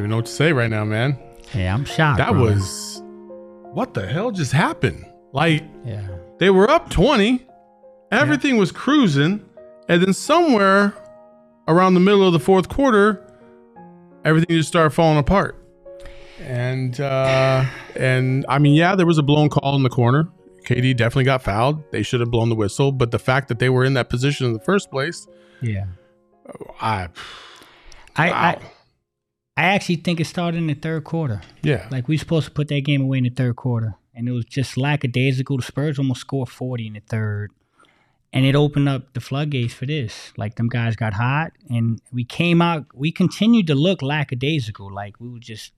Even know what to say right now, man. Hey, I'm shocked. That bro. was what the hell just happened? Like yeah. they were up 20, everything was cruising, and then somewhere around the middle of the fourth quarter, everything just started falling apart. And uh and I mean, yeah, there was a blown call in the corner. KD definitely got fouled. They should have blown the whistle, but the fact that they were in that position in the first place, Yeah. I I, wow. I I actually think it started in the third quarter. yeah. Like we supposed to put that game away in the third quarter, and it was just lackadaisical. The Spurs almost scored forty in the third, and it opened up the floodgates for this. Like them guys got hot, and we came out. We continued to look lackadaisical, like we were just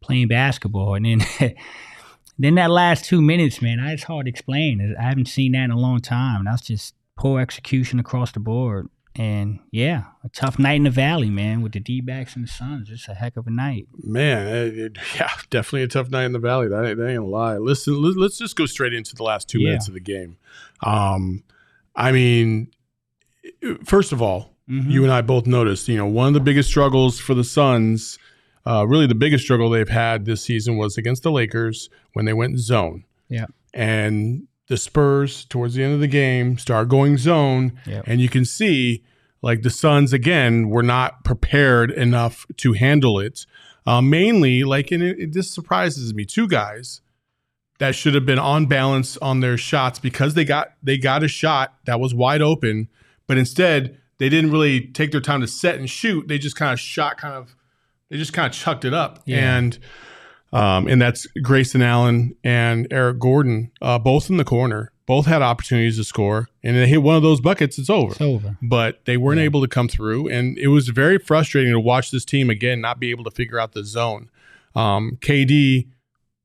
playing basketball, and then. Then that last two minutes, man, it's hard to explain. I haven't seen that in a long time. That's just poor execution across the board. And yeah, a tough night in the valley, man, with the D backs and the Suns. It's a heck of a night. Man, it- it- yeah, definitely a tough night in the valley. That ain't, that ain't a lie. Listen, let, let's just go straight into the last two Yeah. minutes of the game. Um, I mean, first of all, Mhm. you and I both noticed, you know, one of the biggest struggles for the Suns, uh, really the biggest struggle they've had this season was against the Lakers when they went zone. Yeah. And the Spurs, towards the end of the game, start going zone. Yep. And you can see, like, the Suns, again, were not prepared enough to handle it. Uh, mainly, like, and it, it just surprises me, two guys that should have been on balance on their shots because they got they got a shot that was wide open, but instead they didn't really take their time to set and shoot. They just kind of shot, kind of, they just kind of chucked it up, Yeah. and um, and that's Grayson Allen and Eric Gordon, uh, both in the corner, both had opportunities to score, and they hit one of those buckets, it's over It's over. but they weren't Yeah. able to come through. And it was very frustrating to watch this team again not be able to figure out the zone. Um, KD,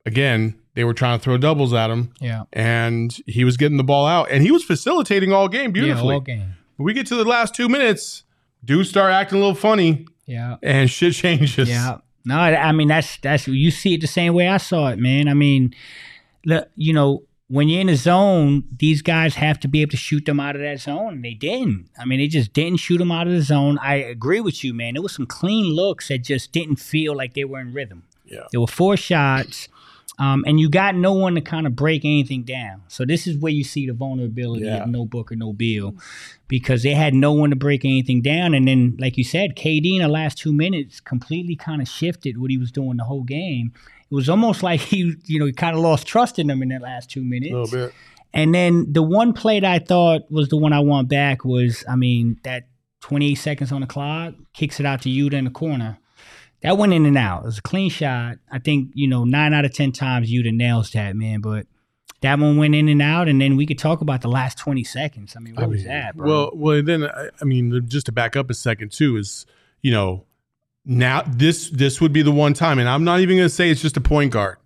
again, they were trying to throw doubles at him, Yeah. and he was getting the ball out, and he was facilitating all game beautifully. Yeah, all game. But we get to the last two minutes, dudes start acting a little funny, Yeah. and shit changes. Yeah. No, I mean that's that's you see it the same way I saw it, man. I mean, look, you know, when you're in a zone, these guys have to be able to shoot them out of that zone, and they didn't. I mean, they just didn't shoot them out of the zone. I agree with you, man. There was some clean looks that just didn't feel like they were in rhythm. Yeah. There were four shots, um, and you got no one to kind of break anything down. So this is where you see the vulnerability Yeah. of no Booker, no Beal, because they had no one to break anything down. And then, like you said, KD in the last two minutes completely kind of shifted what he was doing the whole game. It was almost like he, you know, he kind of lost trust in them in that last two minutes. A little bit. And then the one play that I thought was the one I want back was, I mean, that 28 seconds on the clock, kicks it out to Yuta in the corner. That went in and out. It was a clean shot. I think, you know, nine out of 10 times you'd have nails that, man. But that one went in and out. And then we could talk about the last 20 seconds. I mean, what I was that, bro? Well, well, then I, I mean, just to back up a second too is, you know, now this this would be the one time, and I'm not even going to say it's just a point guard,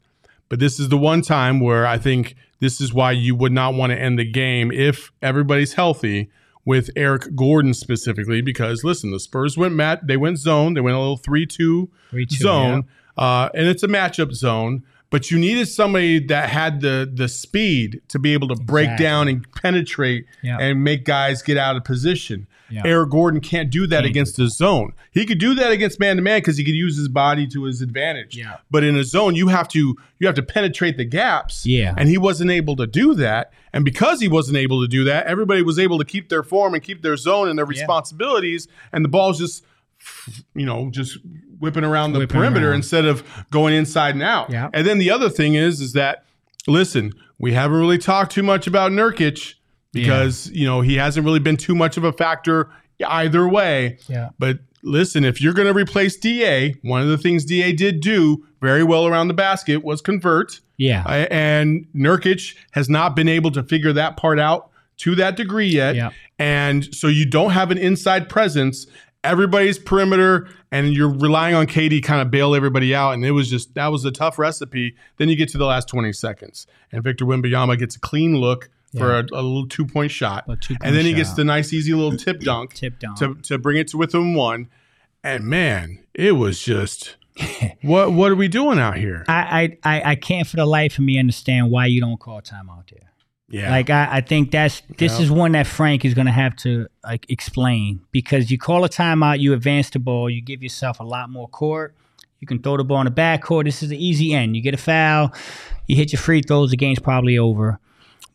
but this is the one time where I think this is why you would not want to end the game if everybody's healthy with Eric Gordon specifically, because listen, the Spurs went mat, they went zone, they went a little three two 3-2, zone, uh, and it's a matchup zone. But you needed somebody that had the the speed to be able to break Exactly. down and penetrate Yeah. and make guys get out of position. Yeah. Eric Gordon can't do that Can't against the zone. He could do that against man to man because he could use his body to his advantage. Yeah. But in a zone, you have to you have to penetrate the gaps. Yeah. And he wasn't able to do that. And because he wasn't able to do that, everybody was able to keep their form and keep their zone and their Yeah. responsibilities. And the ball's just you know, just whipping around the Whipping perimeter around. instead of going inside and out. Yeah. And then the other thing is, is that listen, we haven't really talked too much about Nurkic because you know he hasn't really been too much of a factor either way. Yeah. But listen, if you're going to replace Da, one of the things Da did do very well around the basket was convert. Yeah. Uh, and Nurkic has not been able to figure that part out to that degree yet. Yeah. And so you don't have an inside presence. Everybody's perimeter, and you're relying on KD kind of bail everybody out. And it was just that was a tough recipe. Then you get to the last 20 seconds, and Victor Wembanyama gets a clean look for a, a little two point shot, A two-point and then he gets the nice easy little tip dunk, Tip dunk. to to bring it to within one. And man, it was just what what are we doing out here? I, I, I, I can't for the life of me understand why you don't call timeout there. Yeah, Like I, I think that's this Yeah. is one that Frank is gonna have to like explain because you call a timeout, you advance the ball, you give yourself a lot more court. You can throw the ball in the back court. This is the easy end. You get a foul, you hit your free throws, the game's probably over.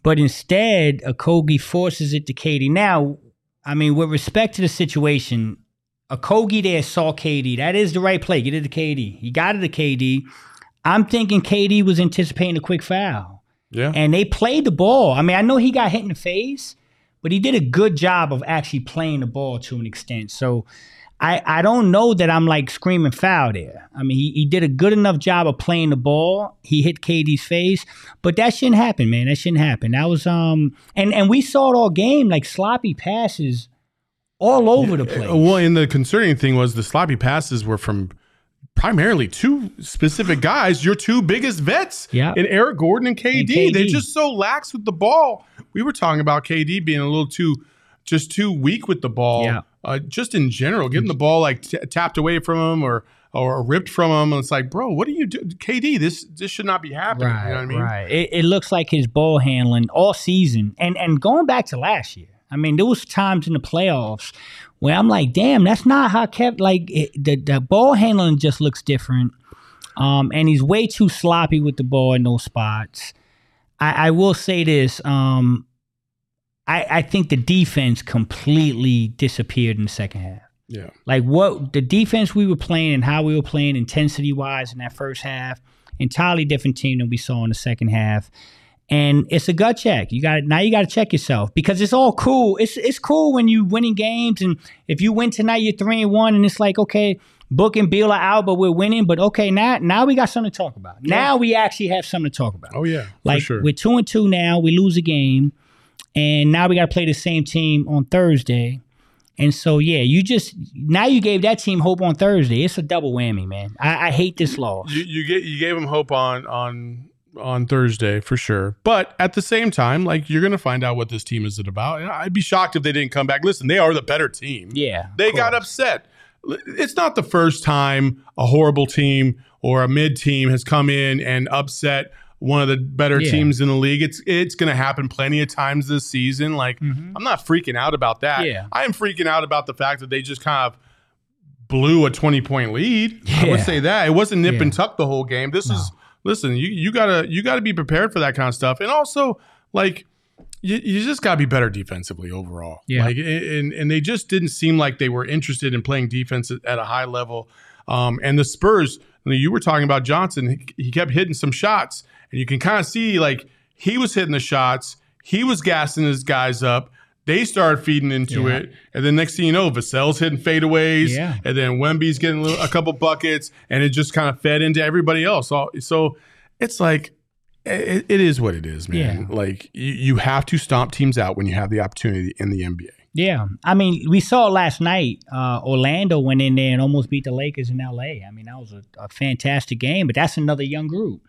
But instead, Okogie forces it to KD. Now, I mean, with respect to the situation, Okogie there saw KD. That is the right play. Get it to KD. He got it to KD. I'm thinking KD was anticipating a quick foul yeah. and they played the ball. I mean, I know he got hit in the face, but he did a good job of actually playing the ball to an extent. So I, I don't know that I'm like screaming foul there. I mean, he, he did a good enough job of playing the ball. He hit KD's face, but that shouldn't happen, man. That shouldn't happen. That was um and and we saw it all game like sloppy passes all over the place. Uh, Well, and the concerning thing was the sloppy passes were from primarily two specific guys, your two biggest vets, Yeah. in Eric Gordon and KD. And KD. They're just so lax with the ball. We were talking about KD being a little too, just too weak with the ball. Yeah. Uh, just in general, getting the ball like t- tapped away from him or or ripped from him. And it's like, bro, what are you doing? KD, this this should not be happening. Right, you know what I mean? right. It, it looks like his ball handling all season, and and going back to last year. I mean, there was times in the playoffs where I'm like, damn, that's not how kept like it, the the ball handling just looks different. Um, and he's way too sloppy with the ball in those spots. I, I will say this. Um, I, I think the defense completely disappeared in the second half. Yeah. Like what the defense we were playing and how we were playing intensity wise in that first half, entirely different team than we saw in the second half. And it's a gut check. You got now. You got to check yourself because it's all cool. It's it's cool when you winning games, and if you win tonight, you're three and one, and it's like okay, Book and Beal are out, but we're winning. But okay, now now we got something to talk about. Now we actually have something to talk about. Oh yeah. Like for sure. we're two and two now. We lose a game, and now we got to play the same team on Thursday. And so yeah, you just now you gave that team hope on Thursday. It's a double whammy, man. I, I hate this loss. you you get you gave them hope on on on Thursday for sure. But at the same time, like you're gonna find out what this team is about. And I'd be shocked if they didn't come back. Listen, they are the better team. yeah, They got upset. It's not the first time a horrible team or a mid team has come in and upset one of the better Yeah. teams in the league. It's it's going to happen plenty of times this season. Like I'm not freaking out about that. Mm-hmm. Yeah. I am freaking out about the fact that they just kind of blew a 20 point lead. I would say that. It wasn't nip Yeah. and tuck the whole game. This is listen, you you got to you got to be prepared for that kind of stuff. And also like you, you just got to be better defensively overall. Yeah. Like and and they just didn't seem like they were interested in playing defense at, a high level. Um, and the Spurs, you were talking about Johnson. He, he kept hitting some shots, and you can kind of see like he was hitting the shots. He was gassing his guys up. They start feeding into Yeah. it, and then next thing you know, Vassell's hitting fadeaways, Yeah. and then Wemby's getting a, little, a couple buckets, and it just kind of fed into everybody else. So, so it's like it, it is what it is, man. Yeah. Like you, you have to stomp teams out when you have the opportunity in the NBA. Yeah, I mean, we saw last night. Uh, Orlando went in there and almost beat the Lakers in L.A. I mean, that was a, a fantastic game. But that's another young group.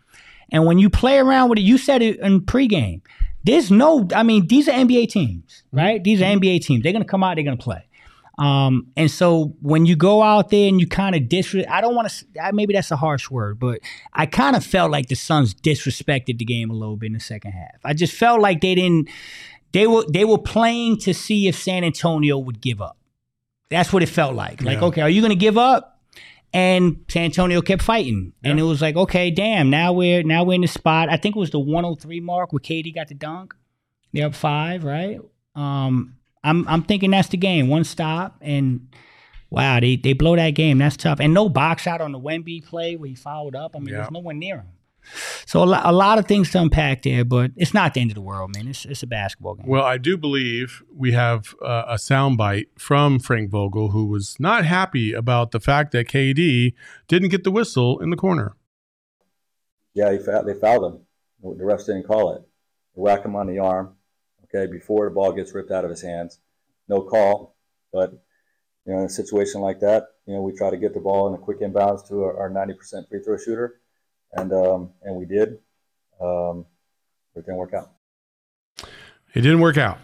And when you play around with it, you said it in pregame. There's no, I mean, these are NBA teams, right? These are NBA teams. They're gonna come out. They're gonna play. Um, and so when you go out there and you kind of disrespect, I don't want to, maybe that's a harsh word, but I kind of felt like the Suns disrespected the game a little bit in the second half. I just felt like they didn't, they were they were playing to see if San Antonio would give up. That's what it felt like. Like, Yeah. okay, are you going to give up? And San Antonio kept fighting, and it was like, okay, damn. Now we're now we're in the spot. I think it was the 103 mark where KD got the dunk. They're up five, right? Um, I'm I'm thinking that's the game. One stop, and wow, they they blow that game. That's tough. And no box out on the Wemby play where he fouled up. I mean, Yeah. there's no one near him. So a lot, a lot of things to unpack there, but it's not the end of the world, man. It's it's a basketball game. Well, I do believe we have uh, a soundbite from Frank Vogel, who was not happy about the fact that KD didn't get the whistle in the corner. Yeah, he fa- they fouled him. The refs didn't call it. They whack him on the arm, okay, before the ball gets ripped out of his hands. No call, but you know, in a situation like that, you know, we try to get the ball in a quick inbounds to our, 90% free throw shooter, and um, and we did. Um, but it didn't work out. It didn't work out.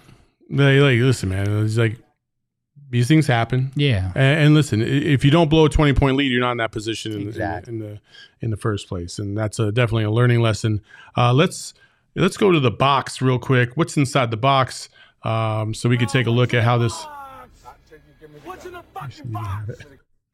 Like, like listen, man, it's like these things happen. Yeah. And, and, listen, if you don't blow a twenty point lead, you're not in that position in, exactly. in, in the in the first place, and that's a, definitely a learning lesson. Uh, let's let's go to the box real quick. What's inside the box? Um, so we could take a look at how this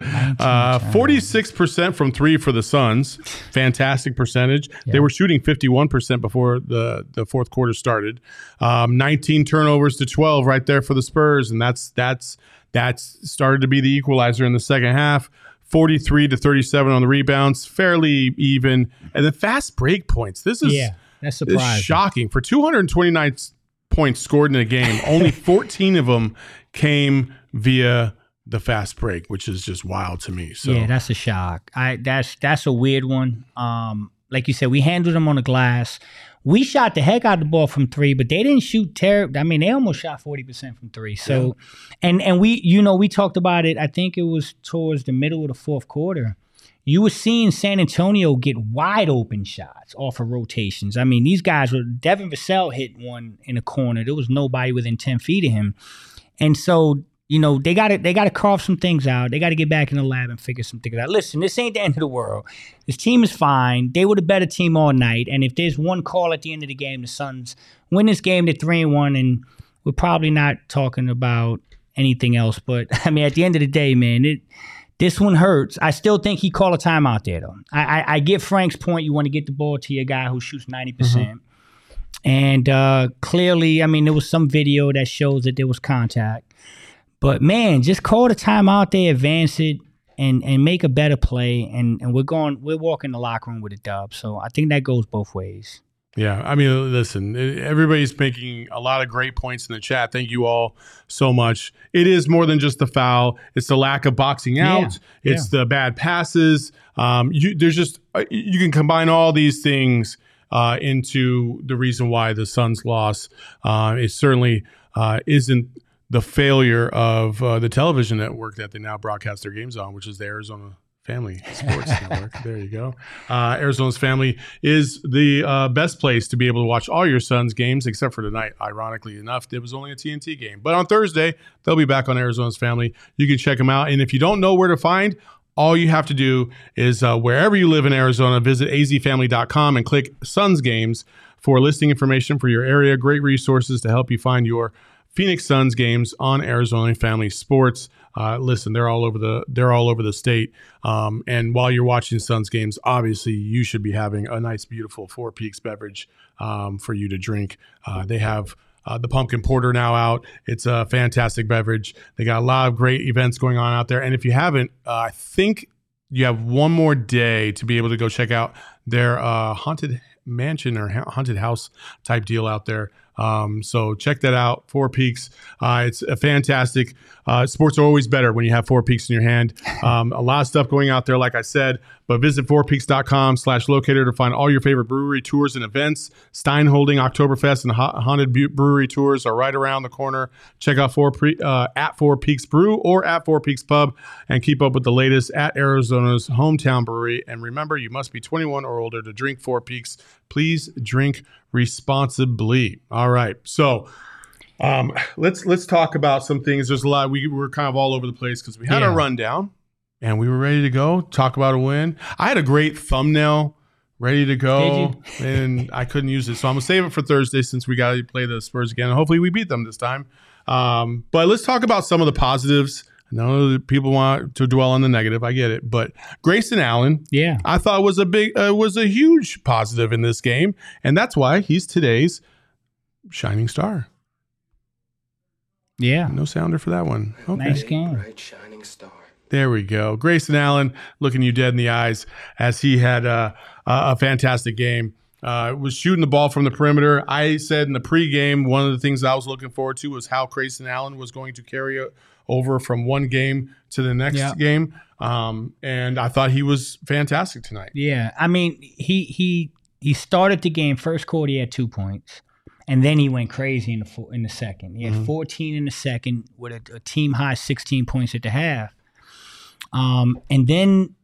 uh, 46% from three for the Suns. Fantastic percentage. Yeah. They were shooting 51% before the, the fourth quarter started. Um, 19 turnovers to 12 right there for the Spurs. And that's, that's, that's started to be the equalizer in the second half. 43 to 37 on the rebounds, fairly even. And the fast break points. This is, yeah, that's surprising. shocking. For 229 points scored in a game, only 14 of them came via the fast break, which is just wild to me. So yeah, that's a shock. I that's that's a weird one. Um, like you said, we handled them on the glass. We shot the heck out of the ball from three, but they didn't shoot terrible. I mean, they almost shot forty percent from three. So, yeah. and and we, you know, we talked about it. I think it was towards the middle of the fourth quarter. You were seeing San Antonio get wide open shots off of rotations. I mean, these guys were. Devin Vassell hit one in the corner. There was nobody within ten feet of him, and so you know, they got to they got to carve some things out. They got to get back in the lab and figure some things out. Listen, this ain't the end of the world. This team is fine. They were the better team all night. And if there's one call at the end of the game, the Suns win this game to three and one, and we're probably not talking about anything else. But I mean, at the end of the day, man, it this one hurts. I still think he called a timeout there, though. I, I, I get Frank's point. You want to get the ball to your guy who shoots 90%. percent mm-hmm. And uh, clearly, I mean, there was some video that shows that there was contact. But man, just call the timeout there, advance it, and and make a better play. And and we're going, we're walking the locker room with a dub. So I think that goes both ways. Yeah, I mean, listen, everybody's making a lot of great points in the chat. Thank you all so much. It is more than just the foul; it's the lack of boxing out. Yeah, it's yeah. the bad passes. Um, you, there's just uh, you can combine all these things uh, into the reason why the Suns lost. Uh, it certainly uh, isn't the failure of uh, the television network that they now broadcast their games on, which is the Arizona Family Sports Network. There you go. Uh, Arizona's Family is the uh, best place to be able to watch all your Suns games, except for tonight. Ironically enough, it was only a TNT game. But on Thursday, they'll be back on Arizona's Family. You can check them out. And if you don't know where to find, all you have to do is uh, wherever you live in Arizona, visit azfamily.com and click Suns Games for listing information for your area. Great resources to help you find your Phoenix Suns games on Arizona Family Sports. Uh, listen, they're all over the they're all over the state. Um, and while you're watching Suns games, obviously you should be having a nice, beautiful Four Peaks beverage um, for you to drink. Uh, they have. Uh, the pumpkin porter now out. It's a fantastic beverage. They got a lot of great events going on out there. And if you haven't, uh, I think you have one more day to be able to go check out their uh, haunted mansion or haunted house type deal out there. Um, so check that out. Four Peaks. Uh, it's a fantastic. Uh, sports are always better when you have Four Peaks in your hand. Um, a lot of stuff going out there, like I said. But visit fourpeaks.com slash locator to find all your favorite brewery tours and events. Stein Holding Oktoberfest and Haunted Brewery tours are right around the corner. Check out four pre, uh, at Four Peaks Brew or at Four Peaks Pub and keep up with the latest at Arizona's hometown brewery. And remember, you must be 21 or older to drink Four Peaks. Please drink responsibly. All right. So um, let's let's talk about some things. There's a lot. We were kind of all over the place because we had yeah. a rundown and we were ready to go talk about a win. I had a great thumbnail ready to go, and I couldn't use it, so I'm gonna save it for Thursday since we got to play the Spurs again. And hopefully, we beat them this time. Um, but let's talk about some of the positives. I know that people want to dwell on the negative. I get it, but Grayson Allen, yeah, I thought was a big, uh, was a huge positive in this game, and that's why he's today's shining star. Yeah, no sounder for that one. Okay. Nice game. Bright shining star. There we go. Grayson Allen looking you dead in the eyes as he had uh, a, a fantastic game. Uh, was shooting the ball from the perimeter. I said in the pregame, one of the things I was looking forward to was how Grayson Allen was going to carry over from one game to the next Yeah. game. Um, and I thought he was fantastic tonight. Yeah, I mean, he he he started the game first quarter. He had two points, and then he went crazy in the fo- in the second. He had Mhm. 14 in the second with a, a team high 16 points at the half. Um, and then,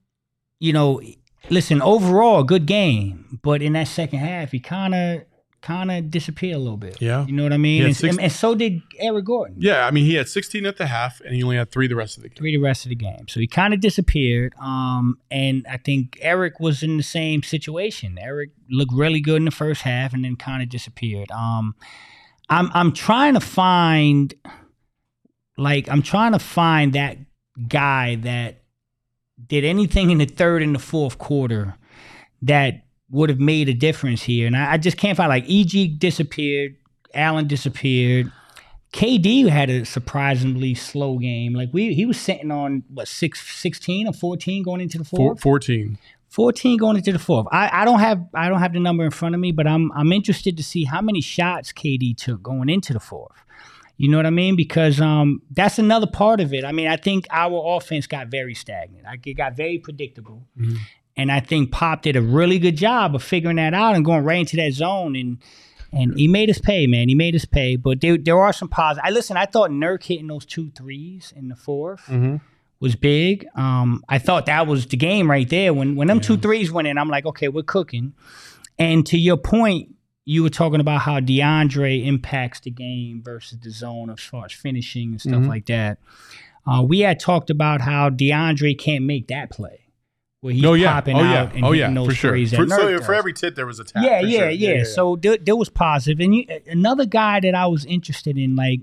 you know, listen, overall, good game, but in that second half, he kind of kind of disappeared a little bit. Yeah. you know what I mean. And, six- and so did Eric Gordon. Yeah, I mean, he had 16 at the half, and he only had three the rest of the game. three the rest of the game. So he kind of disappeared. Um, and I think Eric was in the same situation. Eric looked really good in the first half and then kind of disappeared. Um, I'm I'm trying to find, like, I'm trying to find that guy that did anything in the third and the fourth quarter that would have made a difference here. And I, I just can't find like EG disappeared, Allen disappeared. KD had a surprisingly slow game. Like we, he was sitting on what six, 16 or fourteen going into the Four, fourth. 14. 14 going into the fourth. I, I don't have I don't have the number in front of me, but I'm I'm interested to see how many shots KD took going into the fourth. You know what I mean? Because um that's another part of it. I mean, I think our offense got very stagnant. Like it got very predictable. Mhm. And I think Pop did a really good job of figuring that out and going right into that zone and and he made us pay, man. He made us pay. But there, there are some positives. I listen, I thought Nurk hitting those two threes in the 4th Mm-hmm. was big. Um, I thought that was the game right there. When when them two Yeah. threes went in, I'm like, okay, we're cooking. And to your point, you were talking about how DeAndre impacts the game versus the zone as far as finishing and stuff Mhm. like that. Uh, we had talked about how DeAndre can't make that play where he's Oh yeah, popping oh out yeah, and oh yeah, those for sure. threes that For, so does. for every tit, there was a tap. Yeah, for yeah, sure. yeah, So there, there was positive, and you, another guy that I was interested in, like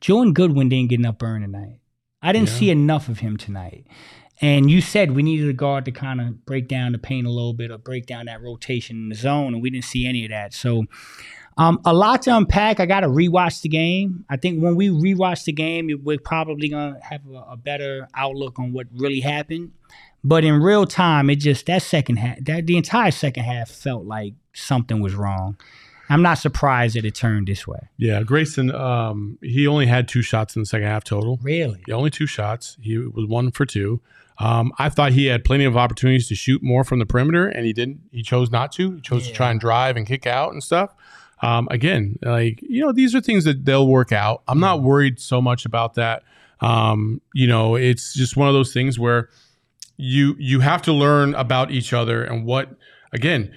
Jordan Goodwin, didn't get enough burn tonight. I didn't Yeah. see enough of him tonight. And you said we needed a guard to kind of break down the paint a little bit or break down that rotation in the zone, and we didn't see any of that. So, um, a lot to unpack. I got to rewatch the game. I think when we rewatch the game, we're probably gonna have a, a better outlook on what really happened. But in real time, it just that second half, that the entire second half felt like something was wrong. I'm not surprised that it turned this way. Yeah, Grayson. Um, he only had two shots in the second half total. Really? Yeah, only two shots. He was one for two. Um, I thought he had plenty of opportunities to shoot more from the perimeter, and he didn't. He chose not to. He chose to try and drive and kick out and stuff. Um, again, like you know, these are things that they'll work out. I'm not worried so much about that. Um, you know, it's just one of those things where you you have to learn about each other and what. Again,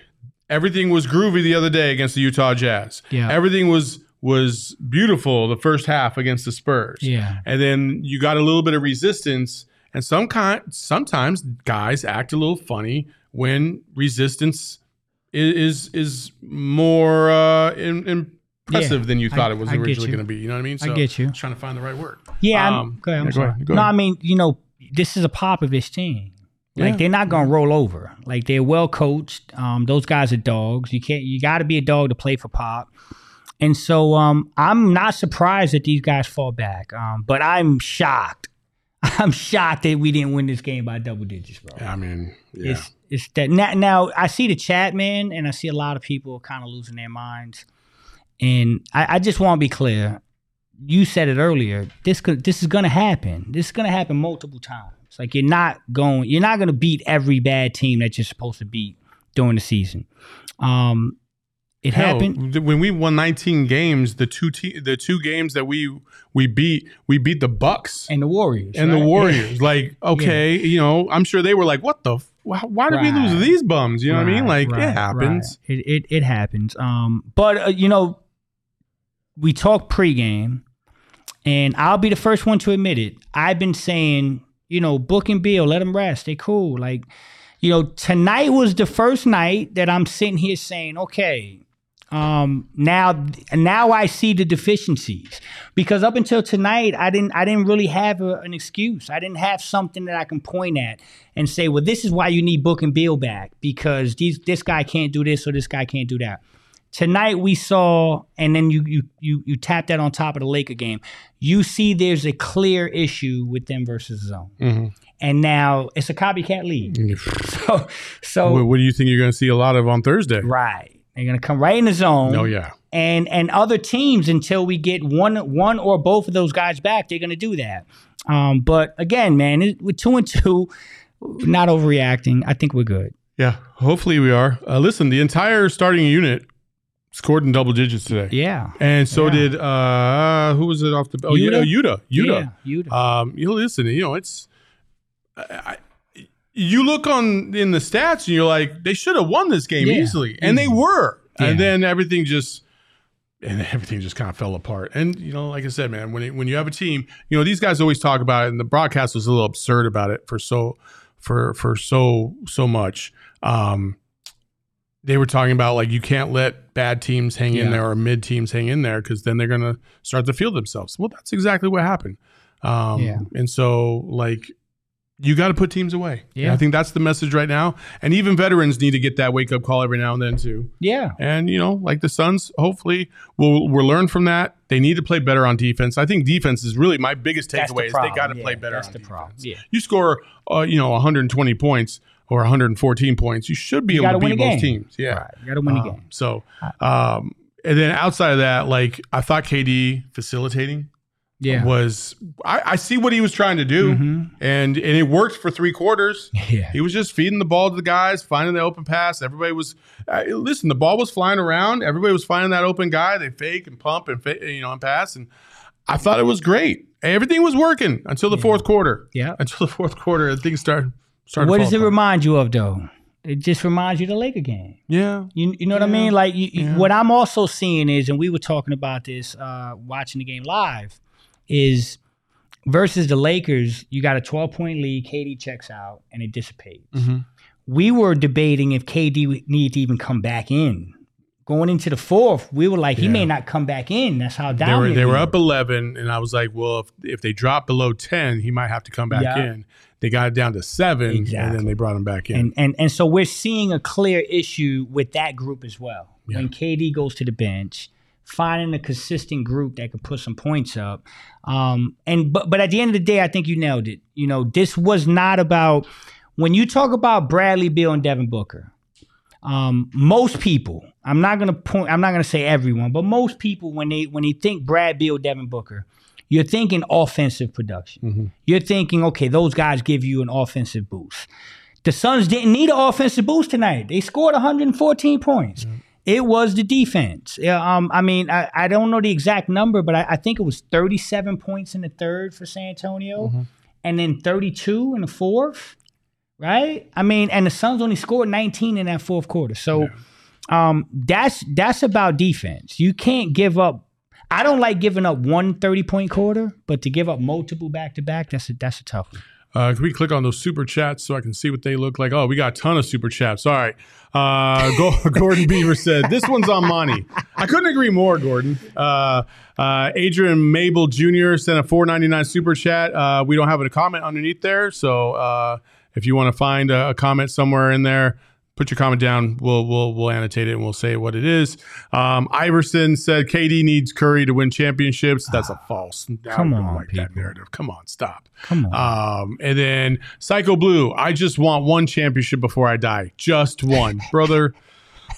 everything was groovy the other day against the Utah Jazz. Yeah. Everything was was beautiful the first half against the Spurs Yeah. and then you got a little bit of resistance and some kind sometimes guys act a little funny when resistance is is, is more uh in, impressive Yeah, than you I- thought it was I originally going to be you know what i mean I get you. I was trying to find the right word Yeah. I'm, Um, go ahead. I'm yeah, sorry. ahead, go no. I mean, you know, this is a Popovich team. Like Yeah. they're not gonna roll over. Like they're well coached. Um, those guys are dogs. You can't. You got to be a dog to play for Pop. And so um, I'm not surprised that these guys fall back. Um, but I'm shocked. I'm shocked that we didn't win this game by double digits, bro. i mean yeah It's it's that now, now I see the chat man and I see a lot of people kind of losing their minds. And I, I just want to be clear. You said it earlier. This could this is gonna happen. This is gonna happen multiple times. Like you're not going you're not gonna beat every bad team that you're supposed to beat during the season. Um it Hell, happened. when we won 19 games the two te- the two games that we we beat we beat the bucks And the Warriors. and the right? Warriors. Like, okay, you know, I'm sure they were like, "What the? F- why, did we lose these bums?" You know what I mean? Like, right, it happens. right. It, it it happens. Um, but uh, you know, we talk pregame, and I'll be the first one to admit it. I've been saying, you know, Book and Beal, let them rest. They cool. Like, you know, tonight was the first night that I'm sitting here saying, okay. Um, now, now I see the deficiencies because up until tonight, I didn't, I didn't really have a, an excuse. I didn't have something that I can point at and say, well, this is why you need Book and Beal back because these, this guy can't do this or this guy can't do that. Tonight we saw, and then you you you you tap that on top of the Laker game. You see, there's a clear issue with them versus zone, Mhm. and now it's a copycat league. so, so what, what do you think you're going to see a lot of on Thursday? right, they're gonna come right in the zone. Oh yeah, and and other teams until we get one one or both of those guys back, they're going to do that. Um, but again, man, it, with two and two, not overreacting. I think we're good. yeah. Hopefully we are. Uh, listen, the entire starting unit scored in double digits today. Yeah, And so Yeah. did uh who was it off the oh Yuta? Yuta Yuta Yuta. yeah, you. Um, you know, listen, you know, it's I, you look on in the stats and you're like, they should have won this game Yeah, easily, and they were, and then everything just and everything just kind of fell apart. And you know, like I said, man, when it, when you have a team, you know, these guys always talk about it, and the broadcast was a little absurd about it for so for for so so much. Um, they were talking about like you can't let bad teams hang in there or mid teams hang in there because then they're gonna start to feel themselves. Well, that's exactly what happened. Um, Yeah. And so like you got to put teams away. And Yeah. I think that's the message right now. And even veterans need to get that wake up call every now and then too. Yeah, And you know, like the Suns, hopefully will will learn from that. They need to play better on defense. I think defense is really my biggest That's the takeaway. Is they got to Yeah, play better. that's on the defense. problem. Yeah. You score, uh, you know, 120 points or 114 points, you should be You able to beat most game. teams. Yeah. right. You got to win Um, a game. So, um, and then outside of that, like I thought KD facilitating Yeah, was I, I see what he was trying to do, Mhm. and and it worked for three quarters. yeah, He was just feeding the ball to the guys, finding the open pass. Everybody was uh, listen. The ball was flying around. Everybody was finding that open guy. They fake and pump and fa- you know and pass. And I thought it was great. Everything was working until the fourth quarter. yeah. Until the fourth quarter, and things started. Started What to does it apart. remind you of though? It just reminds you of the Laker game. Yeah. You, you know what I mean? Like you, you- yeah. what I'm also seeing is, and we were talking about this uh, watching the game live, is versus the Lakers, you got a 12 point lead, KD checks out, and it dissipates. Mhm. We were debating if KD needed to even come back in. Going into the fourth, we were like, he Yeah. may not come back in. That's how down They were they were up eleven, and I was like, well, if, if they drop below ten, he might have to come back Yeah. in. They got it down to seven, and then they brought him back in. And and and so we're seeing a clear issue with that group as well. Yeah. When KD goes to the bench, finding a consistent group that could put some points up. Um, and but but at the end of the day, I think you nailed it. You know, this was not about when you talk about Bradley Beal and Devin Booker. Um, most people, I'm not gonna point, I'm not gonna say everyone, but most people when they when they think Brad Beal, Devin Booker, you're thinking offensive production. Mm-hmm. You're thinking, okay, those guys give you an offensive boost. The Suns didn't need an offensive boost tonight. They scored 114 points. It was the defense. Yeah, Um, I mean, I, I don't know the exact number, but I, I think it was 37 points in the third for San Antonio, Mm-hmm. and then 32 in the fourth. Right? I mean, and the Suns only scored 19 in that fourth quarter. So um, that's that's about defense. You can't give up. I don't like giving up one 30 point quarter, but to give up multiple back to back, that's a that's a tough one. Uh, can we click on those super chats so I can see what they look like? Oh, we got a ton of super chats. All right. Uh, Gordon Beaver said, This one's on money. I couldn't agree more, Gordon. Uh, uh, Adrian Mabel Jr. sent a four ninety nine super chat. Uh, we don't have a comment underneath there. So uh, if you want to find a, a comment somewhere in there, put your comment down. We'll we'll we'll annotate it and we'll say what it is. Um, Iverson said KD needs Curry to win championships. That's a false. Come on, like that people. narrative. Come on, stop. Come on. Um, and then Psycho Blue, I just want one championship before I die. Just one, brother.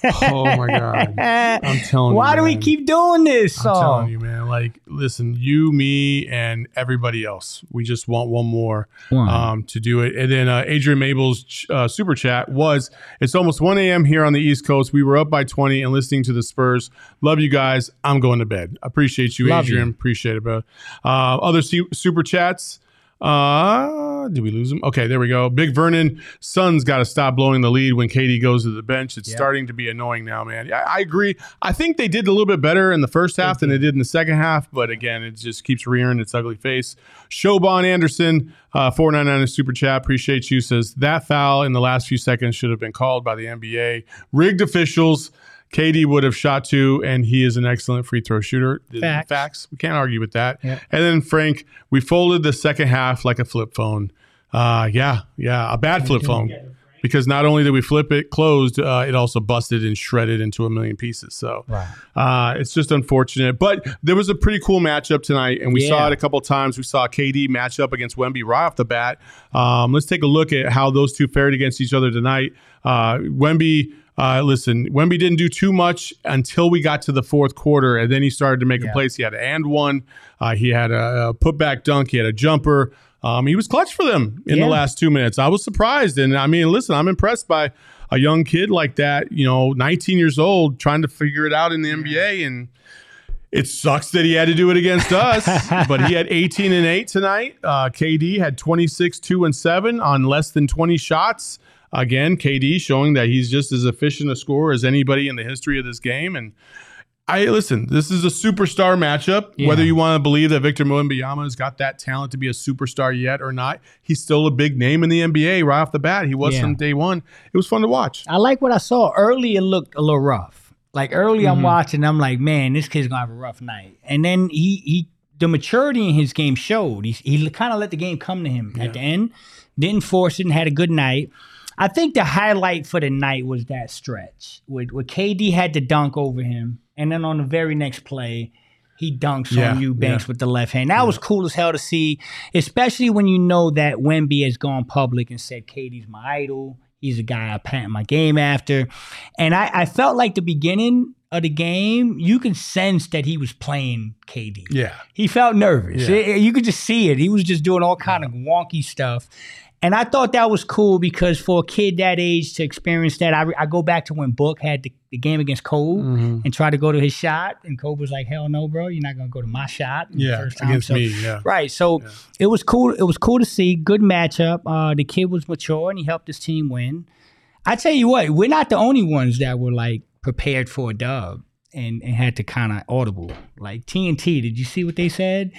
Oh my god. I'm telling you. Why do we keep doing this? I'm So telling you, man. Like, listen, you, me, and everybody else. We just want one more One. um, to do it. And then uh, Adrian Mabel's uh, super chat was It's almost 1 a.m. here on the East Coast. We were up by 20 and listening to the Spurs. Love you guys. I'm going to bed. Appreciate you, Love Adrian. you. Appreciate it, bro. Uh, other su- super chats. Uh, did we lose him? Okay, there we go. Big Vernon, Suns got to stop blowing the lead when KD goes to the bench. It's Yeah. starting to be annoying now, man. I, I agree. I think they did a little bit better in the first half than they did in the second half, but again, it just keeps rearing its ugly face. Showbon Anderson, uh, 499 super chat, appreciate you, says that foul in the last few seconds should have been called by the NBA. Rigged officials. KD would have shot two, and he is an excellent free throw shooter. Facts. Facts. We can't argue with that. Yep. And then Frank, we folded the second half like a flip phone. Uh, yeah, yeah, a bad flip phone. because not only did we flip it closed, uh, it also busted and shredded into a million pieces. So Right. uh, it's just unfortunate. But there was a pretty cool matchup tonight, and we saw it a couple times. We saw KD match up against Wemby right off the bat. Um, let's take a look at how those two fared against each other tonight. Uh, Wemby. Uh, listen, Wemby didn't do too much until we got to the fourth quarter, and then he started to make a place. He had an and one. Uh, he had a, a putback dunk. He had a jumper. Um, he was clutch for them in the last two minutes. I was surprised, and I mean, listen, I'm impressed by a young kid like that. You know, 19 years old, trying to figure it out in the NBA, and it sucks that he had to do it against us. but he had 18 and eight tonight. Uh, KD had 26, two and seven on less than 20 shots. Again, KD showing that he's just as efficient a scorer as anybody in the history of this game, and. I listen. This is a superstar matchup. Yeah. Whether you want to believe that Victor Wembanyama has got that talent to be a superstar yet or not, he's still a big name in the NBA right off the bat. He was Yeah. from day one. It was fun to watch. I like what I saw early. It looked a little rough. Like early, Mm-hmm. I'm watching. I'm like, man, this kid's gonna have a rough night. And then he he the maturity in his game showed. He he kind of let the game come to him at the end. Didn't force it and had a good night. I think the highlight for the night was that stretch where, where KD had to dunk over him, and then on the very next play, he dunks Yeah, on Eubanks yeah. with the left hand. That was cool as hell to see, especially when you know that Wemby has gone public and said KD's my idol. He's a guy I pattern my game after. And I, I felt like the beginning of the game, you could sense that he was playing KD. Yeah. He felt nervous. Yeah. It- you could just see it. He was just doing all kind of wonky stuff. And I thought that was cool because for a kid that age to experience that, I, I go back to when Book had the, the game against Cole Mm-hmm. and tried to go to his shot. And Cole was like, hell no, bro. You're not going to go to my shot. Yeah. first time." Against So- me. Yeah. Right. So it was cool. It was cool to see. Good matchup. Uh, the kid was mature and he helped his team win. I tell you what, we're not the only ones that were like prepared for a dub and, and had to kind of audible. Like TNT, did you see what they said?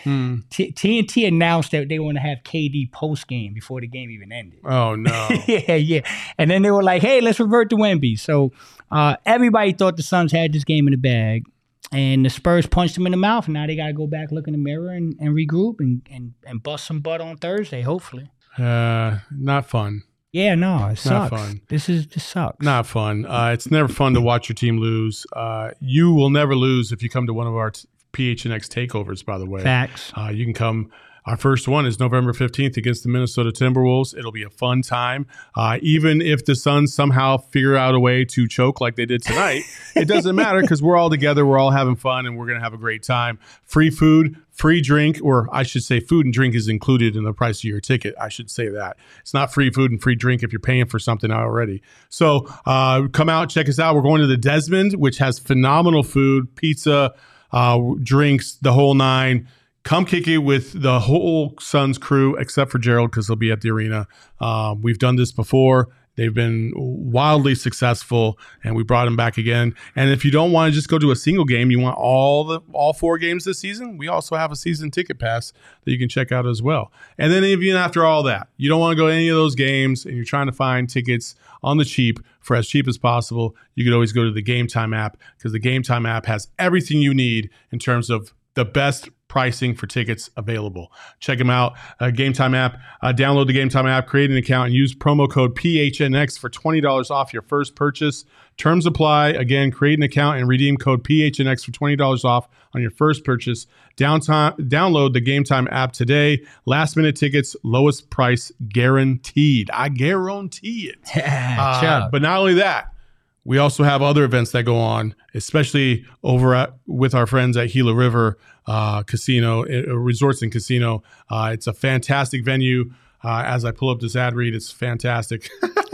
T- TNT announced that they want to have KD post game before the game even ended. Oh no. yeah, yeah. And then they were like, hey, let's revert to Wemby. So uh, everybody thought the Suns had this game in the bag. And the Spurs punched them in the mouth. And now they got to go back, look in the mirror, and, and regroup and, and, and bust some butt on Thursday, hopefully. uh, not fun. Yeah, no, it sucks. Not fun. This is just sucks. Not fun. Uh, it's never fun to watch your team lose. Uh, you will never lose if you come to one of our t- PHNX takeovers. By the way, Facts. Uh, you can come. Our first one is November 15th against the Minnesota Timberwolves. It'll be a fun time. Uh, even if the Suns somehow figure out a way to choke like they did tonight, it doesn't matter because we're all together. We're all having fun and we're going to have a great time. Free food, free drink, or I should say, food and drink is included in the price of your ticket. I should say that. It's not free food and free drink if you're paying for something already. So uh, come out, check us out. We're going to the Desmond, which has phenomenal food, pizza, uh, drinks, the whole nine. Come kick it with the whole Suns crew, except for Gerald, because he'll be at the arena. Um, we've done this before. They've been wildly successful, and we brought them back again. And if you don't want to just go to a single game, you want all the all four games this season. We also have a season ticket pass that you can check out as well. And then even after all that, you don't want to go to any of those games, and you're trying to find tickets on the cheap for as cheap as possible. You could always go to the Gametime app because the Gametime app has everything you need in terms of the best pricing for tickets available. Check them out. Uh, Gametime app. Uh, download the Gametime app, create an account, and use promo code PHNX for $20 off your first purchase. Terms apply. Again, create an account and redeem code PHNX for $20 off on your first purchase. Downtime, download the Gametime app today. Last minute tickets, lowest price guaranteed. I guarantee it. Uh, but not only that, we also have other events that go on, especially over at, with our friends at Gila River uh, Casino, uh, Resorts and Casino. Uh, it's a fantastic venue. Uh, as I pull up this ad read, it's fantastic.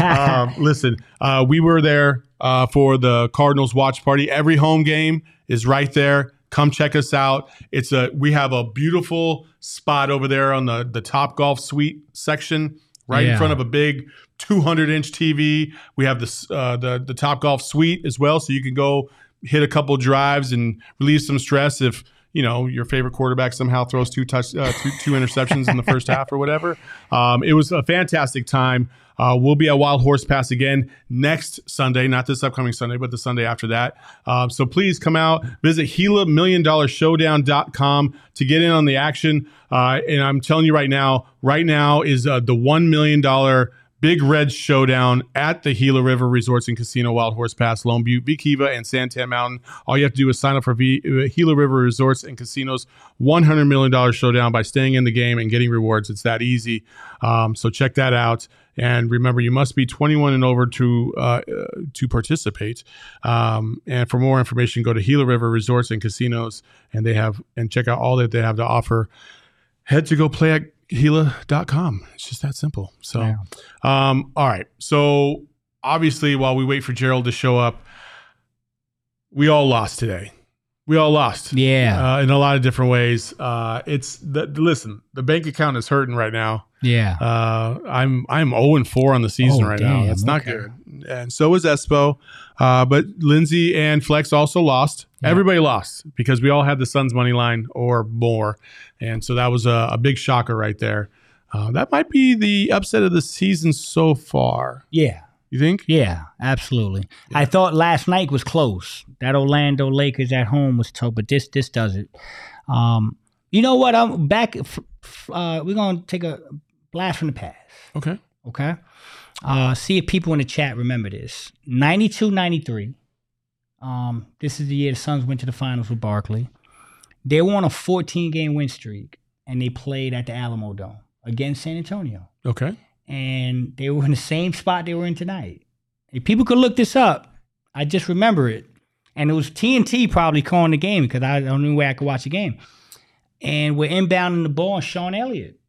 um, listen, uh, we were there uh, for the Cardinals watch party. Every home game is right there. Come check us out. It's a we have a beautiful spot over there on the the Topgolf Suite section, right in front of a big 200 inch TV. We have this uh, the the Topgolf Suite as well, so you can go hit a couple drives and relieve some stress if you know your favorite quarterback somehow throws two touch uh, two, two interceptions in the first half or whatever. Um, it was a fantastic time. Uh, we'll be at Wild Horse Pass again next Sunday, not this upcoming Sunday, but the Sunday after that. Um, so please come out, visit Gila Million Dollar Showdown.com to get in on the action. Uh, and I'm telling you right now, right now is uh, the $1 million Big Red Showdown at the Gila River Resorts and Casino, Wild Horse Pass, Lone Butte, Vee Quiva, and Santan Mountain. All you have to do is sign up for v- uh, Gila River Resorts and Casinos $100 million showdown by staying in the game and getting rewards. It's that easy. Um, so check that out. And remember, you must be 21 and over to uh, uh, to participate. Um, and for more information, go to Gila River Resorts and Casinos, and they have and check out all that they have to offer. Head to go play at Gila.com. It's just that simple. So, Yeah. um, all right. So obviously, while we wait for Gerald to show up, we all lost today. We all lost. Yeah. Uh, in a lot of different ways. Uh, it's the, listen. The bank account is hurting right now. yeah. Uh, I'm I'm 0 and 4 on the season Oh, right now. damn, That's not okay. good. And so is Espo. Uh, but Lindsay and Flex also lost. Yeah. Everybody lost because we all had the Suns money line or more, and so that was a, a big shocker right there. Uh, that might be the upset of the season so far. yeah. You think? Yeah, absolutely. I thought last night was close. That Orlando Lakers at home was tough, but this this does it. Um, you know what? I'm back. Uh, we're gonna take a blast from the past. Okay. Okay. Uh, see if people in the chat remember this. 92 93. Um, this is the year the Suns went to the finals with Barkley. They were on a 14 game win streak and they played at the Alamo Dome against San Antonio. Okay. And they were in the same spot they were in tonight. If people could look this up, I just remember it. And it was TNT probably calling the game because I don't know where I could watch the game. And we're inbounding the ball, and Sean Elliott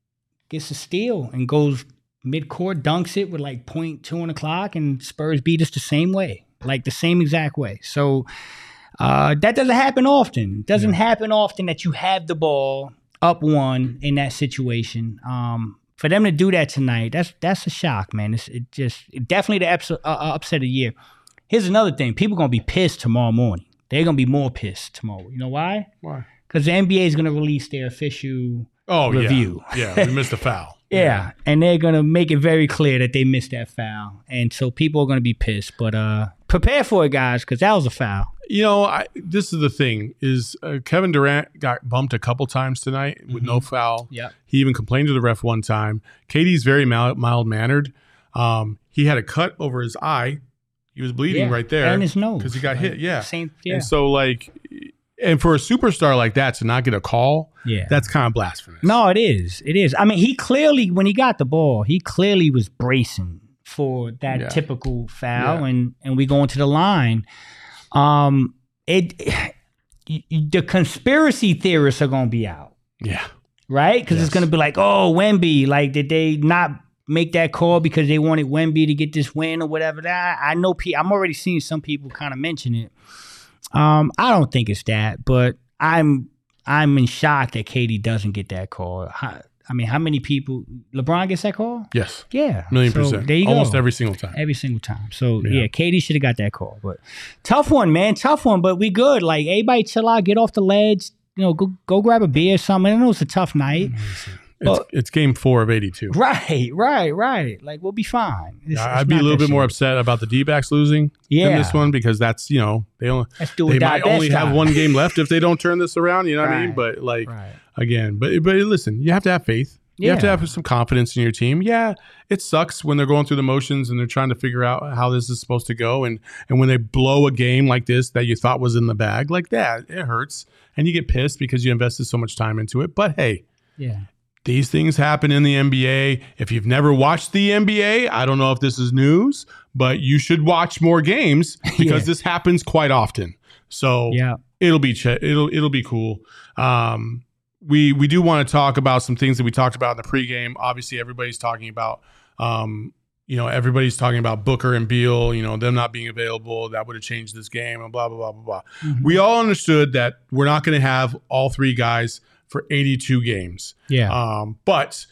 gets a steal and goes mid-court, dunks it with like point two on the clock, and Spurs beat us the same way, like the same exact way. So uh, that doesn't happen often. It doesn't happen often that you have the ball up one in that situation. Um, for them to do that tonight, that's that's a shock, man. It's it just it definitely the upset, uh, uh, upset of the year. Here's another thing: people gonna be pissed tomorrow morning. They're gonna be more pissed tomorrow. You know why? Why? Because the NBA is gonna release their official Oh. Review. Yeah. We missed a foul. yeah, and they're gonna make it very clear that they missed that foul, and so people are gonna be pissed. But uh, prepare for it, guys, because that was a foul. You know, I, this is the thing: is uh, Kevin Durant got bumped a couple times tonight with no foul. Yep. He even complained to the ref one time. KD's very mild mannered. Um, he had a cut over his eye. He was bleeding Yeah, right there and his nose because he got hit. Yeah. Same. Yeah. And so, like, and for a superstar like that to not get a call, yeah. that's kind of blasphemous. No, it is. It is. I mean, he clearly, when he got the ball, he clearly was bracing for that Yeah. typical foul, Yeah. and and we go into the line. Um, it the conspiracy theorists are gonna be out, Yeah. right? Because Yes. it's gonna be like, oh, Wemby, like did they not make that call because they wanted Wemby to get this win or whatever? That I know. Pe- I'm already seeing some people kind of mention it. Um, I don't think it's that, but I'm I'm in shock that KD doesn't get that call. I mean, how many people? LeBron gets that call? Yes. Yeah, Million So percent. There you Almost go. every single time. Every single time. So Yeah. yeah, KD should have got that call. But tough one, man. Tough one. But we good. Like everybody, chill out. Get off the ledge. You know, go go grab a beer or something. I know it's a tough night. It's, Well- it's game four of 82. Right, right, right. Like we'll be fine. It's- I'd be a little bit more upset about the D-backs losing Yeah. than this one because that's, you know, they only Let's do it. they might only have one game left if they don't turn this around, you know what I mean? But like Right. again, but but listen, you have to have faith. You have to have some confidence in your team. Yeah, it sucks when they're going through the motions and they're trying to figure out how this is supposed to go and and when they blow a game like this that you thought was in the bag, like that, it hurts and you get pissed because you invested so much time into it. But hey, Yeah. These things happen in the NBA. If you've never watched the NBA, I don't know if this is news, but you should watch more games because Yeah. this happens quite often. So Yeah. it'll be ch- it'll it'll be cool. Um, we we do want to talk about some things that we talked about in the pregame. Obviously, everybody's talking about. Um, you know, everybody's talking about Booker and Beal, you know, them not being available. That would have changed this game and blah, blah, blah, blah, blah. Mhm. We all understood that we're not going to have all three guys for 82 games. Yeah. Um, but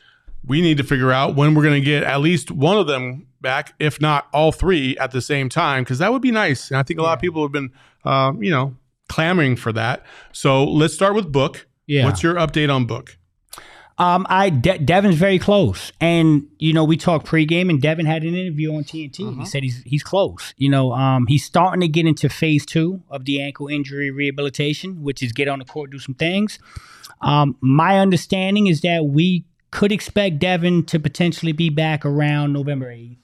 we need to figure out when we're going to get at least one of them back, if not all three at the same time, because that would be nice. And I think a lot of people have been, um, you know, clamoring for that. So let's start with Book. yeah. What's your update on Book? Um, I De- Devin's very close, and you know we talked pregame, and Devin had an interview on TNT. Uh-huh. He said he's he's close. You know, um, he's starting to get into phase two of the ankle injury rehabilitation, which is get on the court, do some things. Um, my understanding is that we could expect Devin to potentially be back around November 8th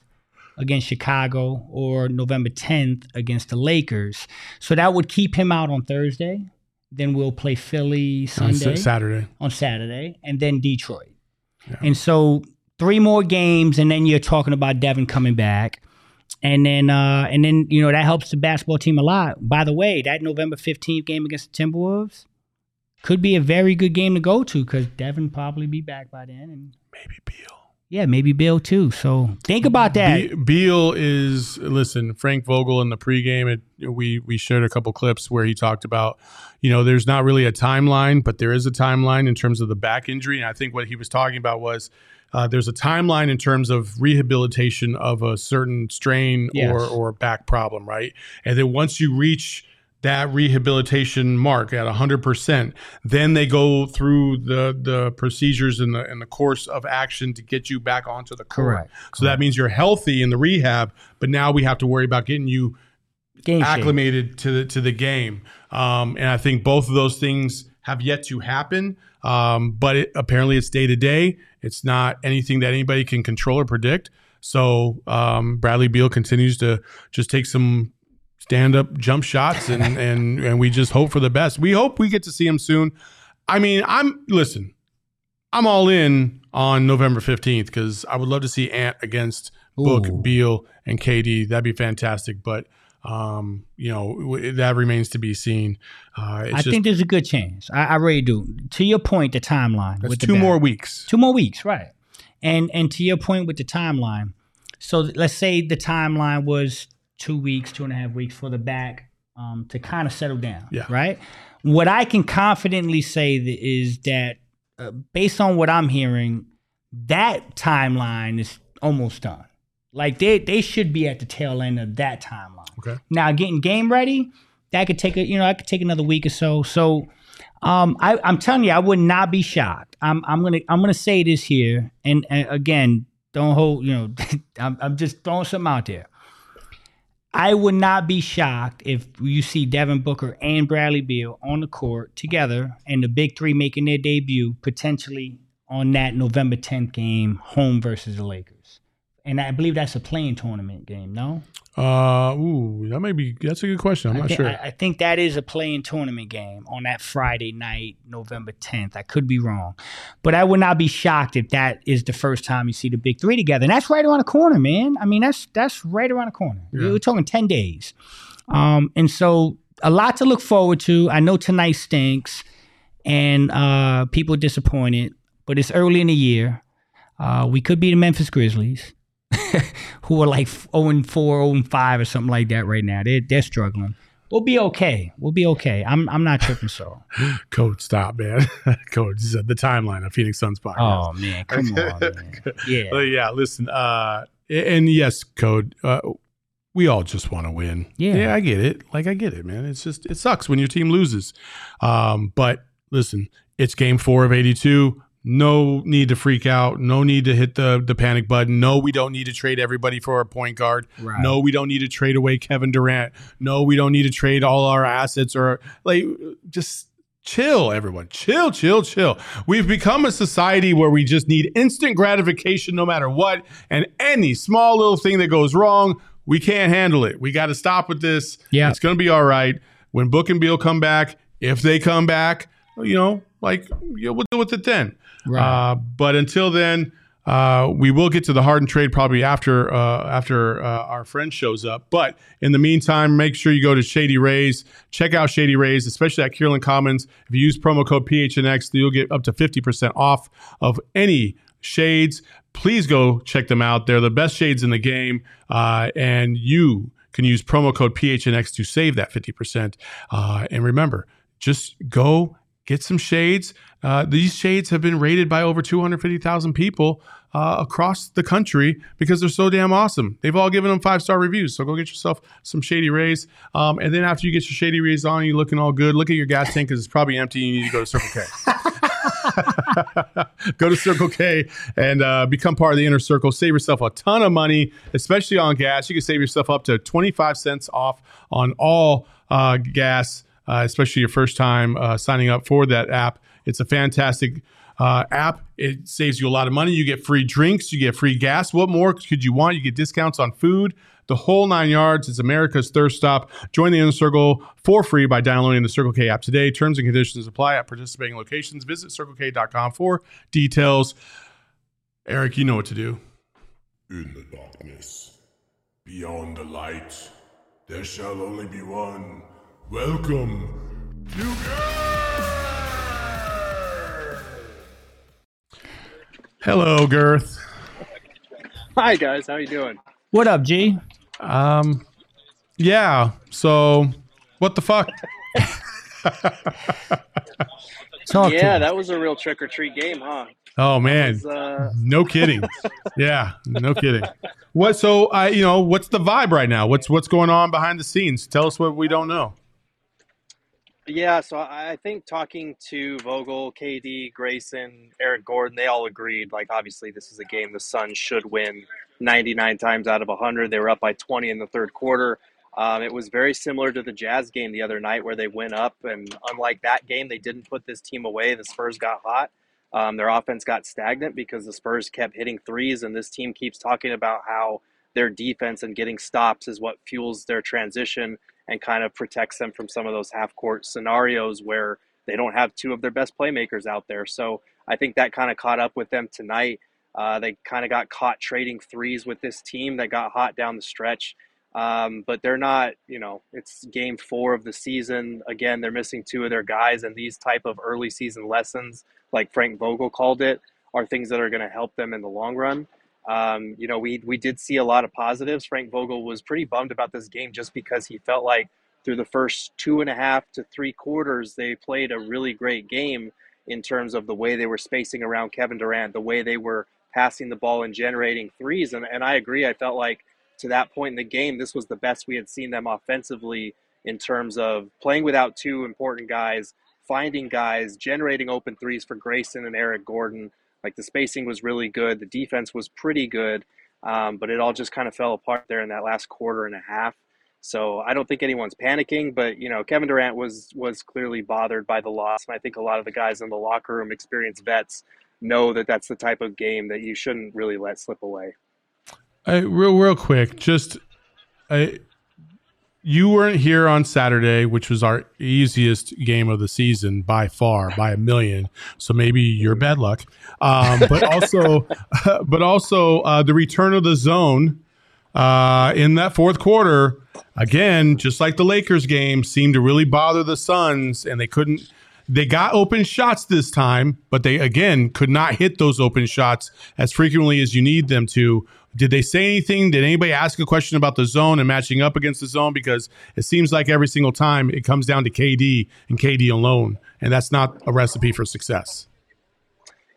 against Chicago or November 10th against the Lakers. So that would keep him out on Thursday. Then we'll play Philly On Sunday Sa- Saturday. on Saturday, and then Detroit. And so three more games, and then you're talking about Devin coming back. And then, uh, and then you know that helps the basketball team a lot. By the way, that November fifteenth game against the Timberwolves could be a very good game to go to because Devin probably be back by then, and Maybe Beal. yeah, maybe Beal too. So think about that. Be- Beal is listen. Frank Vogel in the pregame, it, we we shared a couple clips where he talked about, you know, there's not really a timeline, but there is a timeline in terms of the back injury. And I think what he was talking about was uh, there's a timeline in terms of rehabilitation of a certain strain Yes. or or back problem, right? And then once you reach that rehabilitation mark at 100%, then they go through the the procedures and the and the course of action to get you back onto the court. Correct. So that means you're healthy in the rehab, but now we have to worry about getting you Game shape. acclimated to the to the game. Um, and I think both of those things have yet to happen. Um, but it, apparently, it's day to day. It's not anything that anybody can control or predict. So um, Bradley Beal continues to just take some stand up jump shots, and and and we just hope for the best. We hope we get to see him soon. I mean, I'm listen. I'm all in on November 15th because I would love to see Ant against Book, Ooh. Beal, and KD. That'd be fantastic. But um, you know w- that remains to be seen. Uh, it's I just think there's a good chance. I, I really do. To your point, the timeline. that's with two more weeks. Two more weeks, right? And and to your point with the timeline, so let's say the timeline was two weeks, two and a half weeks for the back um, to kind of settle down, Yeah. right? What I can confidently say th- is that uh, based on what I'm hearing, that timeline is almost done. Like they they should be at the tail end of that timeline. Okay. Now getting game ready, that could take a you know that could take another week or so. So um, I, I'm telling you, I would not be shocked. I'm I'm gonna I'm gonna say this here, and, and again, don't hold you know, I'm I'm just throwing something out there. I would not be shocked if you see Devin Booker and Bradley Beal on the court together, and the big three making their debut potentially on that November 10th game, home versus the Lakers. And I believe that's a playing tournament game, no? Uh, ooh, that may be. That's a good question. I'm I not sure. I, I think that is a playing tournament game on that Friday night, November 10th. I could be wrong. But I would not be shocked if that is the first time you see the big three together. And that's right around the corner, man. I mean, that's that's right around the corner. Yeah. We're talking 10 days. Um, and so a lot to look forward to. I know tonight stinks and uh, people are disappointed, but it's early in the year. Uh, we could be the Memphis Grizzlies, who are like 0 4, 0 5 or something like that right now. They're, they're struggling. We'll be okay. We'll be okay. I'm I'm not tripping so. Code, stop, man. Code, this is the timeline of Phoenix Suns podcast. Oh man, come on, man. Yeah. Uh, yeah, listen. Uh, and yes, Code. Uh, we all just want to win. Yeah. yeah, I get it. Like I get it, man. It's just it sucks when your team loses. Um, but listen, it's game four of eighty-two. No need to freak out. No need to hit the the panic button. No, we don't need to trade everybody for a point guard. Right. No, we don't need to trade away Kevin Durant. No, we don't need to trade all our assets or like just chill everyone. Chill, chill, chill. We've become a society where we just need instant gratification no matter what and any small little thing that goes wrong, we can't handle it. We got to stop with this. Yeah. It's going to be all right. When Book and Beal come back, if they come back, you know, like you know, we'll deal with it then. Right. Uh, but until then, uh, we will get to the Harden trade probably after uh, after uh, our friend shows up. But in the meantime, make sure you go to Shady Rays. Check out Shady Rays, especially at Kierland Commons. If you use promo code PHNX, you'll get up to 50% off of any shades. Please go check them out. They're the best shades in the game. Uh, and you can use promo code PHNX to save that 50%. Uh, and remember, just go get some shades. Uh, these shades have been rated by over 250,000 people uh, across the country because they're so damn awesome. They've all given them five star reviews. So go get yourself some Shady Rays. Um, and then after you get your Shady Rays on, you're looking all good. Look at your gas tank because it's probably empty. You need to go to Circle K. go to Circle K and uh, become part of the inner circle. Save yourself a ton of money, especially on gas. You can save yourself up to 25 cents off on all uh, gas, uh, especially your first time uh, signing up for that app. It's a fantastic uh, app. It saves you a lot of money. You get free drinks, you get free gas. What more could you want? You get discounts on food, the whole nine yards. It's America's thirst stop. Join the inner circle for free by downloading the Circle K app today. Terms and conditions apply at participating locations. Visit circlek.com for details. Eric, you know what to do. In the darkness, beyond the light, there shall only be one. Welcome to Hello, Gerth. Hi guys, how you doing? What up, G? Um, yeah. So, what the fuck? Talk yeah, to that was a real trick or treat game, huh? Oh man, was, uh, no kidding. yeah, no kidding. What? So, I, you know, what's the vibe right now? What's what's going on behind the scenes? Tell us what we don't know. Yeah, so I think talking to Vogel, KD, Grayson, Eric Gordon, they all agreed. Like, obviously, this is a game the Suns should win 99 times out of 100. They were up by 20 in the third quarter. Um, it was very similar to the Jazz game the other night where they went up, and unlike that game, they didn't put this team away. The Spurs got hot. Um, their offense got stagnant because the Spurs kept hitting threes, and this team keeps talking about how their defense and getting stops is what fuels their transition and kind of protects them from some of those half court scenarios where they don't have two of their best playmakers out there. So I think that kind of caught up with them tonight. Uh, they kind of got caught trading threes with this team that got hot down the stretch. Um, but they're not, you know, it's game four of the season. Again, they're missing two of their guys, and these type of early season lessons, like Frank Vogel called it, are things that are going to help them in the long run. Um, you know, we we did see a lot of positives. Frank Vogel was pretty bummed about this game just because he felt like through the first two and a half to three quarters, they played a really great game in terms of the way they were spacing around Kevin Durant, the way they were passing the ball and generating threes. And, and I agree. I felt like to that point in the game, this was the best we had seen them offensively in terms of playing without two important guys, finding guys, generating open threes for Grayson and Eric Gordon. Like the spacing was really good, the defense was pretty good, um, but it all just kind of fell apart there in that last quarter and a half. So I don't think anyone's panicking, but you know Kevin Durant was was clearly bothered by the loss, and I think a lot of the guys in the locker room, experienced vets, know that that's the type of game that you shouldn't really let slip away. I, real real quick, just I, you weren't here on Saturday, which was our easiest game of the season by far, by a million. So maybe you're bad luck. Um, but also, but also uh, the return of the zone uh, in that fourth quarter. Again, just like the Lakers game, seemed to really bother the Suns, and they couldn't. They got open shots this time, but they again could not hit those open shots as frequently as you need them to. Did they say anything? Did anybody ask a question about the zone and matching up against the zone? Because it seems like every single time it comes down to KD and KD alone, and that's not a recipe for success.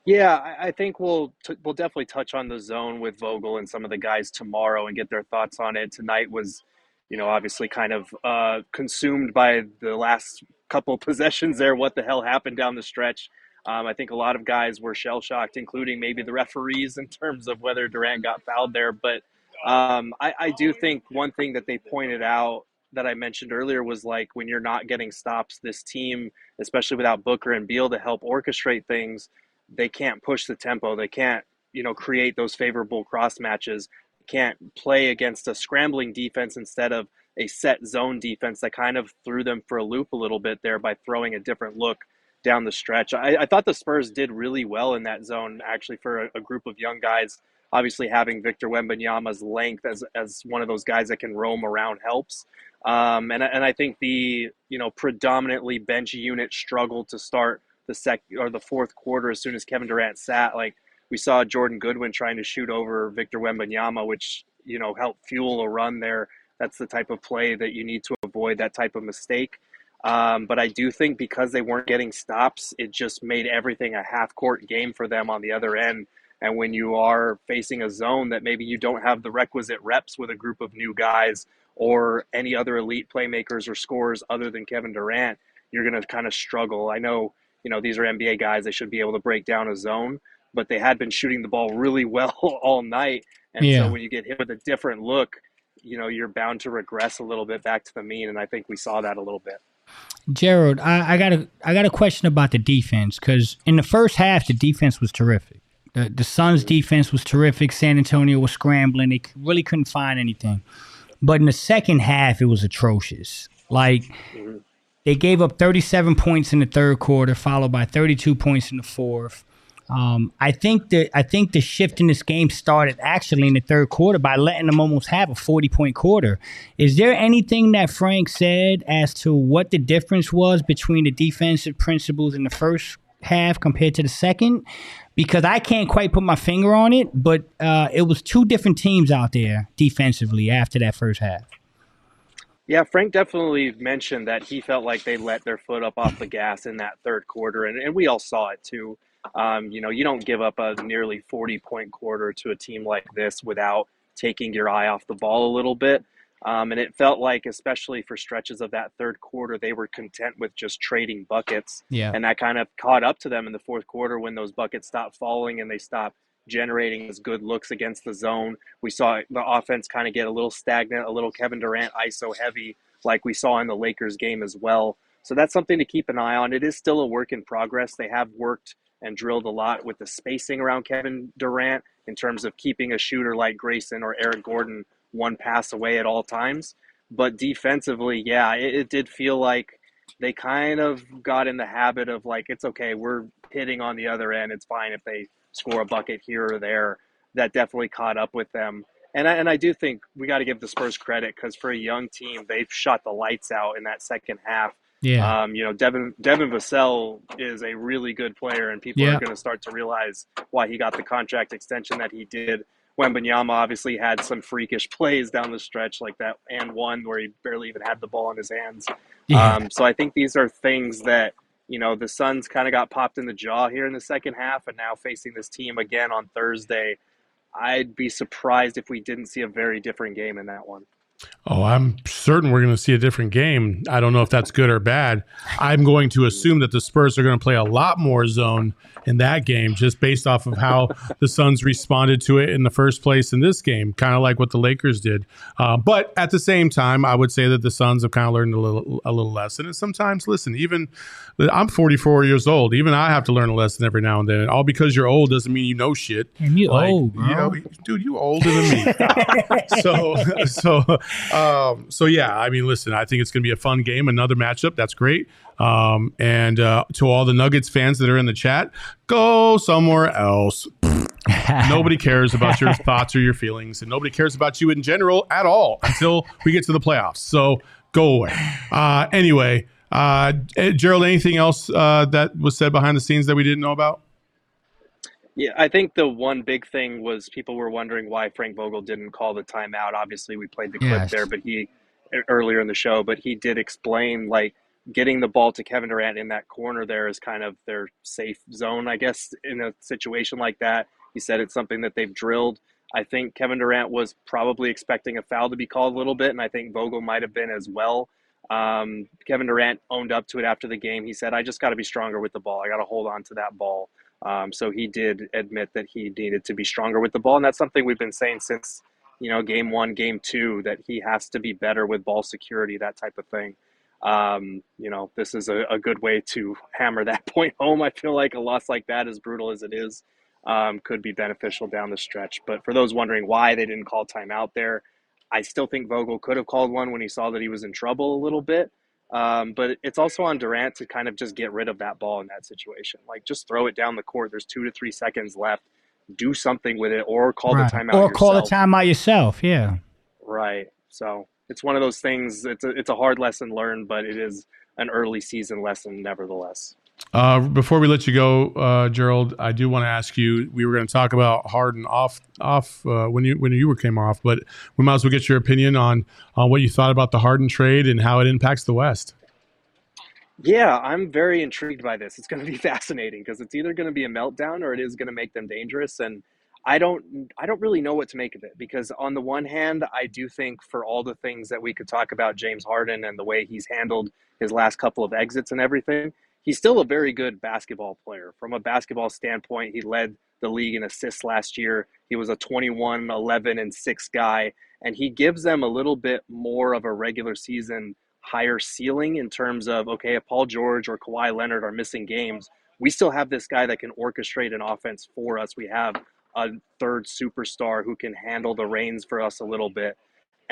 Yeah, I, think we'll t- we'll definitely touch on the zone with Vogel and some of the guys tomorrow and get their thoughts on it. Tonight was, you know, obviously kind of uh, consumed by the last couple possessions there. What the hell happened down the stretch? Um, I think a lot of guys were shell shocked, including maybe the referees, in terms of whether Durant got fouled there. But um, I, I do think one thing that they pointed out that I mentioned earlier was like when you're not getting stops, this team, especially without Booker and Beal to help orchestrate things, they can't push the tempo. They can't, you know, create those favorable cross matches. Can't play against a scrambling defense instead of a set zone defense that kind of threw them for a loop a little bit there by throwing a different look down the stretch. I, I thought the Spurs did really well in that zone, actually, for a, a group of young guys. Obviously, having Victor Wembanyama's length as, as one of those guys that can roam around helps. Um, and, and I think the you know predominantly bench unit struggled to start the sec or the fourth quarter as soon as Kevin Durant sat. Like we saw Jordan Goodwin trying to shoot over Victor Wembanyama, which you know helped fuel a run there. That's the type of play that you need to avoid that type of mistake. Um, but I do think because they weren't getting stops, it just made everything a half court game for them on the other end. And when you are facing a zone that maybe you don't have the requisite reps with a group of new guys or any other elite playmakers or scorers other than Kevin Durant, you're going to kind of struggle. I know, you know, these are NBA guys, they should be able to break down a zone, but they had been shooting the ball really well all night. And Yeah. so when you get hit with a different look, you know, you're bound to regress a little bit back to the mean. And I think we saw that a little bit. Gerald, I, I got a I got a question about the defense because in the first half the defense was terrific. The the Suns defense was terrific. San Antonio was scrambling. They really couldn't find anything. But in the second half, it was atrocious. Like mm-hmm. they gave up 37 points in the third quarter, followed by 32 points in the fourth. Um, I think that I think the shift in this game started actually in the third quarter by letting them almost have a 40 point quarter. Is there anything that Frank said as to what the difference was between the defensive principles in the first half compared to the second? Because I can't quite put my finger on it, but uh, it was two different teams out there defensively after that first half. Yeah, Frank definitely mentioned that he felt like they let their foot up off the gas in that third quarter, and, and we all saw it too. Um, you know, you don't give up a nearly 40 point quarter to a team like this without taking your eye off the ball a little bit. Um, and it felt like, especially for stretches of that third quarter, they were content with just trading buckets. Yeah. And that kind of caught up to them in the fourth quarter when those buckets stopped falling and they stopped generating as good looks against the zone. We saw the offense kind of get a little stagnant, a little Kevin Durant ISO heavy, like we saw in the Lakers game as well. So that's something to keep an eye on. It is still a work in progress. They have worked and drilled a lot with the spacing around Kevin Durant in terms of keeping a shooter like Grayson or Eric Gordon one pass away at all times. But defensively, yeah, it, it did feel like they kind of got in the habit of like, it's okay, we're hitting on the other end. It's fine if they score a bucket here or there. That definitely caught up with them. And I, and I do think we got to give the Spurs credit because for a young team, they've shot the lights out in that second half Yeah. um, you know, Devin Devin Vassell is a really good player, and people Yeah. are going to start to realize why he got the contract extension that he did. Wembanyama obviously had some freakish plays down the stretch, like that and one where he barely even had the ball in his hands. yeah. Um, so I think these are things that you know the Suns kind of got popped in the jaw here in the second half, and now facing this team again on Thursday, I'd be surprised if we didn't see a very different game in that one. Oh, I'm certain we're going to see a different game. I don't know if that's good or bad. I'm going to assume that the Spurs are going to play a lot more zone in that game, just based off of how the Suns responded to it in the first place in this game, kind of like what the Lakers did. Uh, but at the same time, I would say that the Suns have kind of learned a little a little lesson. And sometimes, listen, even I'm 44 years old. Even I have to learn a lesson every now and then. All because you're old doesn't mean you know shit. And you Like, old, bro. you know, dude, you older than me. so, so, um, so yeah. I mean, listen, I think it's going to be a fun game, another matchup. That's great. Um, and uh, to all the Nuggets fans that are in the chat, go somewhere else. nobody cares about your thoughts or your feelings, and nobody cares about you in general at all until we get to the playoffs. So go away. Uh, anyway, uh, Gerald, anything else uh, that was said behind the scenes that we didn't know about? Yeah, I think the one big thing was people were wondering why Frank Vogel didn't call the timeout. Obviously, we played the clip Yes. there, but he earlier in the show, but he did explain like getting the ball to Kevin Durant in that corner there is kind of their safe zone, I guess, in a situation like that. He said it's something that they've drilled. I think Kevin Durant was probably expecting a foul to be called a little bit, and I think Vogel might have been as well. Um, Kevin Durant owned up to it after the game. He said, I just got to be stronger with the ball. I got to hold on to that ball. Um, so he did admit that he needed to be stronger with the ball, and that's something we've been saying since you know game one, game two, that he has to be better with ball security, that type of thing. Um, you know, this is a, a good way to hammer that point home. I feel like a loss like that, as brutal as it is, um, could be beneficial down the stretch. But for those wondering why they didn't call timeout there, I still think Vogel could have called one when he saw that he was in trouble a little bit. Um, but it's also on Durant to kind of just get rid of that ball in that situation. Like just throw it down the court. There's two to three seconds left. Do something with it, or call Right. the timeout. or call the yourself. timeout yourself. Yeah. Right. So it's one of those things. It's a, it's a hard lesson learned, but it is an early season lesson nevertheless. Uh, before we let you go, uh, Gerald, I do want to ask you. We were going to talk about Harden off off uh, when you when you were came off, but we might as well get your opinion on on what you thought about the Harden trade and how it impacts the West. Yeah, I'm very intrigued by this. It's going to be fascinating because it's either going to be a meltdown or it is going to make them dangerous. And I don't, I don't really know what to make of it because on the one hand, I do think for all the things that we could talk about James Harden and the way he's handled his last couple of exits and everything, he's still a very good basketball player. From a basketball standpoint, he led the league in assists last year. He was a 21, 11, and 6 guy, and he gives them a little bit more of a regular season higher ceiling in terms of okay, if Paul George or Kawhi Leonard are missing games, we still have this guy that can orchestrate an offense for us. We have a third superstar who can handle the reins for us a little bit.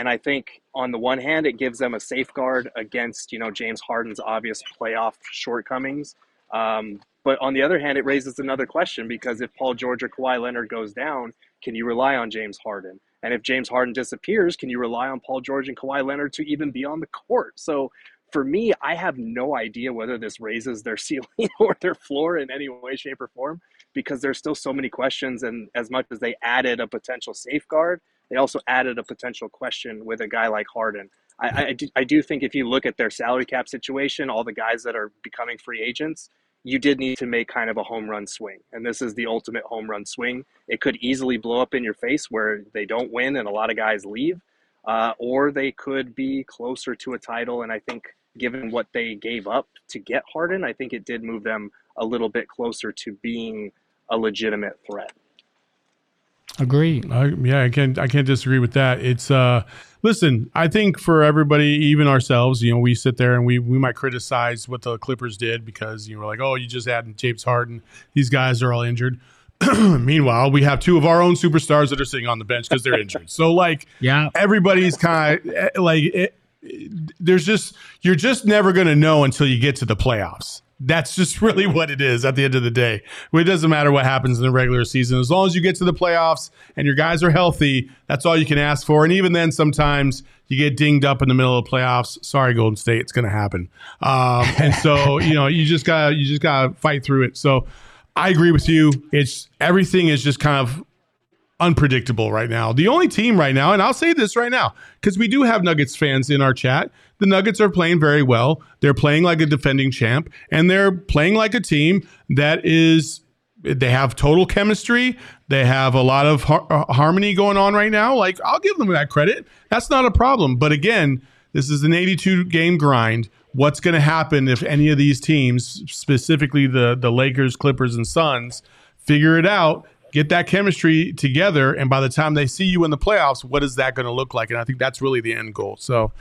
And I think on the one hand, it gives them a safeguard against, you know, James Harden's obvious playoff shortcomings. Um, but on the other hand, it raises another question because if Paul George or Kawhi Leonard goes down, can you rely on James Harden? And if James Harden disappears, can you rely on Paul George and Kawhi Leonard to even be on the court? So for me, I have no idea whether this raises their ceiling or their floor in any way, shape, or form because there's still so many questions. And as much as they added a potential safeguard, they also added a potential question with a guy like Harden. I, I, do, I do think if you look at their salary cap situation, all the guys that are becoming free agents, you did need to make kind of a home run swing. And this is the ultimate home run swing. It could easily blow up in your face where they don't win and a lot of guys leave, uh, or they could be closer to a title. And I think, given what they gave up to get Harden, I think it did move them a little bit closer to being a legitimate threat. Agreed. yeah, I can't I can't disagree with that. It's uh listen, I think for everybody, even ourselves, you know, we sit there and we we might criticize what the Clippers did because you know, like, oh, you just had James Harden. These guys are all injured. Meanwhile, we have two of our own superstars that are sitting on the bench because they're injured. So like, yeah, everybody's kind of eh, like, it, there's just you're just never going to know until you get to the playoffs. That's just really what it is at the end of the day. It doesn't matter what happens in the regular season. As long as you get to the playoffs and your guys are healthy, that's all you can ask for. And even then, sometimes you get dinged up in the middle of the playoffs. Sorry, Golden State, it's going to happen. Um, and so, you know, you just got to you just got to fight through it. So, I agree with you. It's everything is just kind of unpredictable right now. The only team right now, and I'll say this right now, because we do have Nuggets fans in our chat. The Nuggets are playing very well. They're playing like a defending champ, and they're playing like a team that is. They have total chemistry. They have a lot of har- uh, harmony going on right now. Like I'll give them that credit. That's not a problem. But again, this is an 82 game grind. What's going to happen if any of these teams, specifically the the Lakers, Clippers, and Suns, figure it out get that chemistry together. And by the time they see you in the playoffs, what is that going to look like? And I think that's really the end goal. So,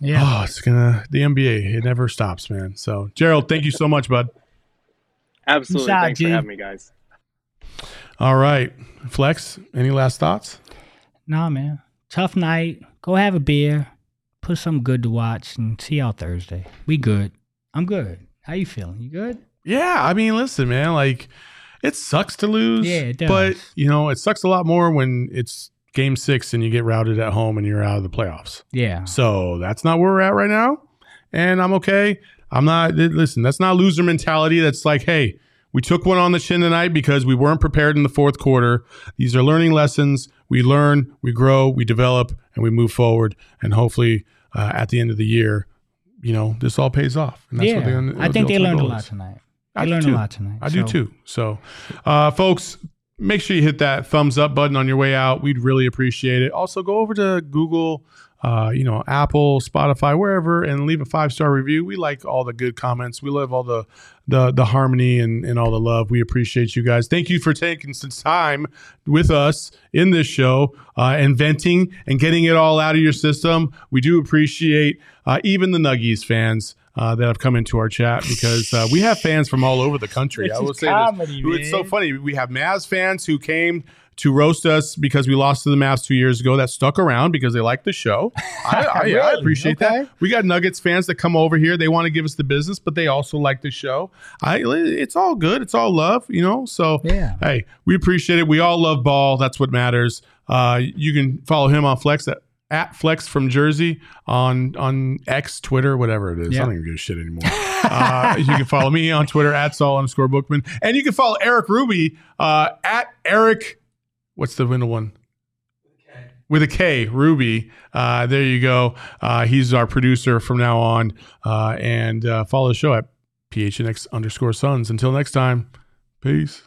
yeah, oh, it's gonna the NBA. It never stops, man. So, Gerald, thank you so much, bud. Absolutely, shot, thanks G. for having me, guys. All right, Flex. Any last thoughts? Nah, man. Tough night. Go have a beer. Put something good to watch and see y'all Thursday. We good. I'm good. How you feeling? You good? Yeah, I mean, listen, man. Like it sucks to lose. Yeah, it does. But you know, it sucks a lot more when it's game six and you get routed at home and you're out of the playoffs. Yeah. So that's not where we're at right now. And I'm okay. I'm not listen, that's not loser mentality. That's like, hey, we took one on the chin tonight because we weren't prepared in the fourth quarter. These are learning lessons. We learn, we grow, we develop, and we move forward. And hopefully, uh, at the end of the year, you know, this all pays off. And that's yeah, what they, I think the they learned a lot tonight. I, I learned a lot tonight. I so. do too. So, uh, folks, make sure you hit that thumbs up button on your way out. We'd really appreciate it. Also, go over to Google, uh, you know, Apple, Spotify, wherever, and leave a five star review. We like all the good comments. We love all the the the harmony and, and all the love. We appreciate you guys. Thank you for taking some time with us in this show uh, and venting and getting it all out of your system. We do appreciate uh, even the Nuggies fans uh, that have come into our chat because uh, we have fans from all over the country. I will say comedy, this. It's so funny. We have Mavs fans who came to roast us because we lost to the Mavs two years ago that stuck around because they like the show. I, I, really? I appreciate okay. that. We got Nuggets fans that come over here. They want to give us the business, but they also like the show. I, it's all good. It's all love, you know. So yeah. hey, we appreciate it. We all love ball. That's what matters. Uh, you can follow him on Flex at at Flex from Jersey on on X, Twitter, whatever it is. I don't even give a shit anymore. uh, you can follow me on Twitter at Saul underscore Bookman, and you can follow Eric Ruby uh, at Eric. What's the middle one? With a K, Ruby. Uh, there you go. Uh, he's our producer from now on, uh, and uh, follow the show at PHNX underscore Suns. Until next time, peace.